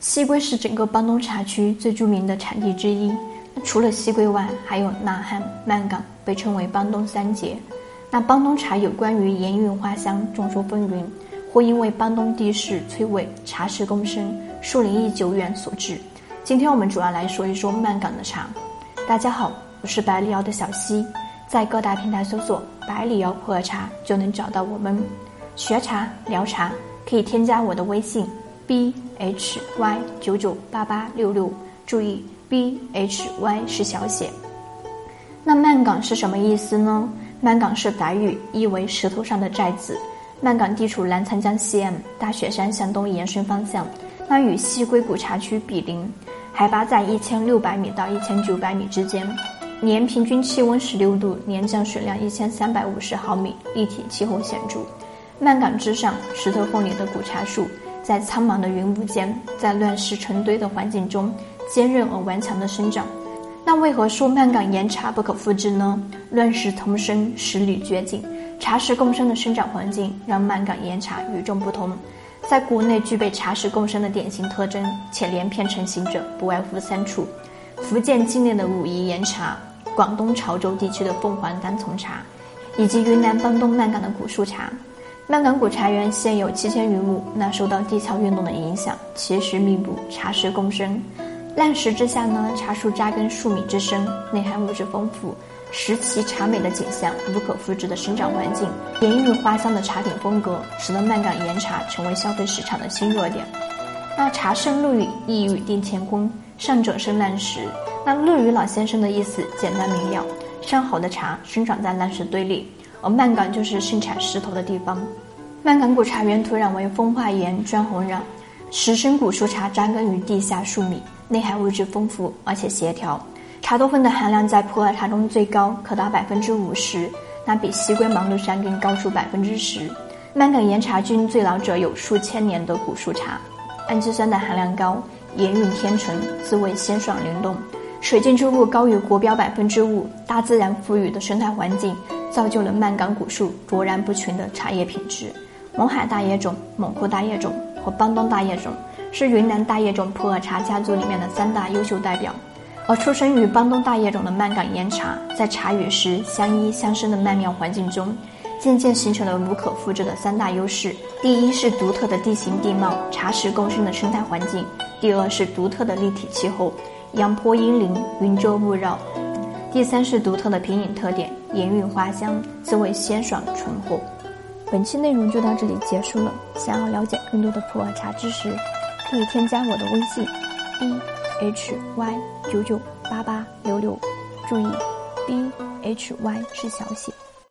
西归是整个邦东茶区最著名的产地之一。那除了西归外，还有呐汉、曼港，被称为邦东三杰。那邦东茶有关于盐韵花香，众说纷纭，或因为邦东地势崔伟，茶石共生，树林亦久远所致。今天我们主要来说一说曼港的茶。大家好，我是百里瑶的小溪，在各大平台搜索“百里瑶普洱茶”就能找到我们。学茶聊茶，可以添加我的微信 b h y 九九八八六六，注意 b h y 是小写。那曼港是什么意思呢？曼港是傣语，意为石头上的寨子。曼港地处澜沧江西岸，大雪山向东延伸方向，那与西归古茶区比邻。海拔在一千六百米到一千九百米之间，年平均气温十六度，年降水量一千三百五十毫米，立体气候显著。曼港之上，石头缝里的古茶树，在苍茫的云雾间，在乱石成堆的环境中，坚韧而顽强地生长。那为何说曼港岩茶不可复制呢？乱石丛生，十里绝景，茶石共生的生长环境，让曼港岩茶与众不同。在国内具备茶石共生的典型特征，且连片成型者不外乎三处：福建境内的武夷岩茶，广东潮州地区的凤凰单丛茶，以及云南邦东曼港的古树茶。曼港古茶园现有七千余亩，那受到地壳运动的影响，奇石密布，茶石共生。烂石之下呢，茶树扎根数米之深，内含物质丰富。石奇茶美的景象，无可复制的生长环境，盐韵花香的茶品风格，使得曼港岩茶成为消费市场的新热点。那茶圣陆羽，一语定乾坤，上者生烂石。那陆羽老先生的意思简单明了：上好的茶生长在烂石堆里，而曼港就是盛产石头的地方。曼港古茶园土壤为风化岩砖红壤，石生古树茶扎根于地下数米，内含物质丰富而且协调。茶多酚的含量在普洱茶中最高，可达百分之五十，那比西归芒鹿山更高出百分之十。曼港岩茶菌最老者有数千年的古树茶，氨基酸的含量高，盐韵天成，滋味鲜爽灵动，水浸出物高于国标百分之五，大自然赋予的生态环境，造就了曼港古树卓然不群的茶叶品质。勐海大叶种、勐库大叶种和邦东大叶种，是云南大叶种普洱茶家族里面的三大优秀代表。而出生于邦东大叶种的曼港岩茶，在茶与石相依相生的曼妙环境中，渐渐形成了无可复制的三大优势：第一是独特的地形地貌，茶石共生的生态环境；第二是独特的立体气候，阳坡阴林，云遮雾绕；第三是独特的品饮特点，盐韵花香，滋味鲜爽醇厚。本期内容就到这里结束了。想要了解更多的普洱茶知识，可以添加我的微信：b。h y 九九八八六六，注意，b h y 是小写。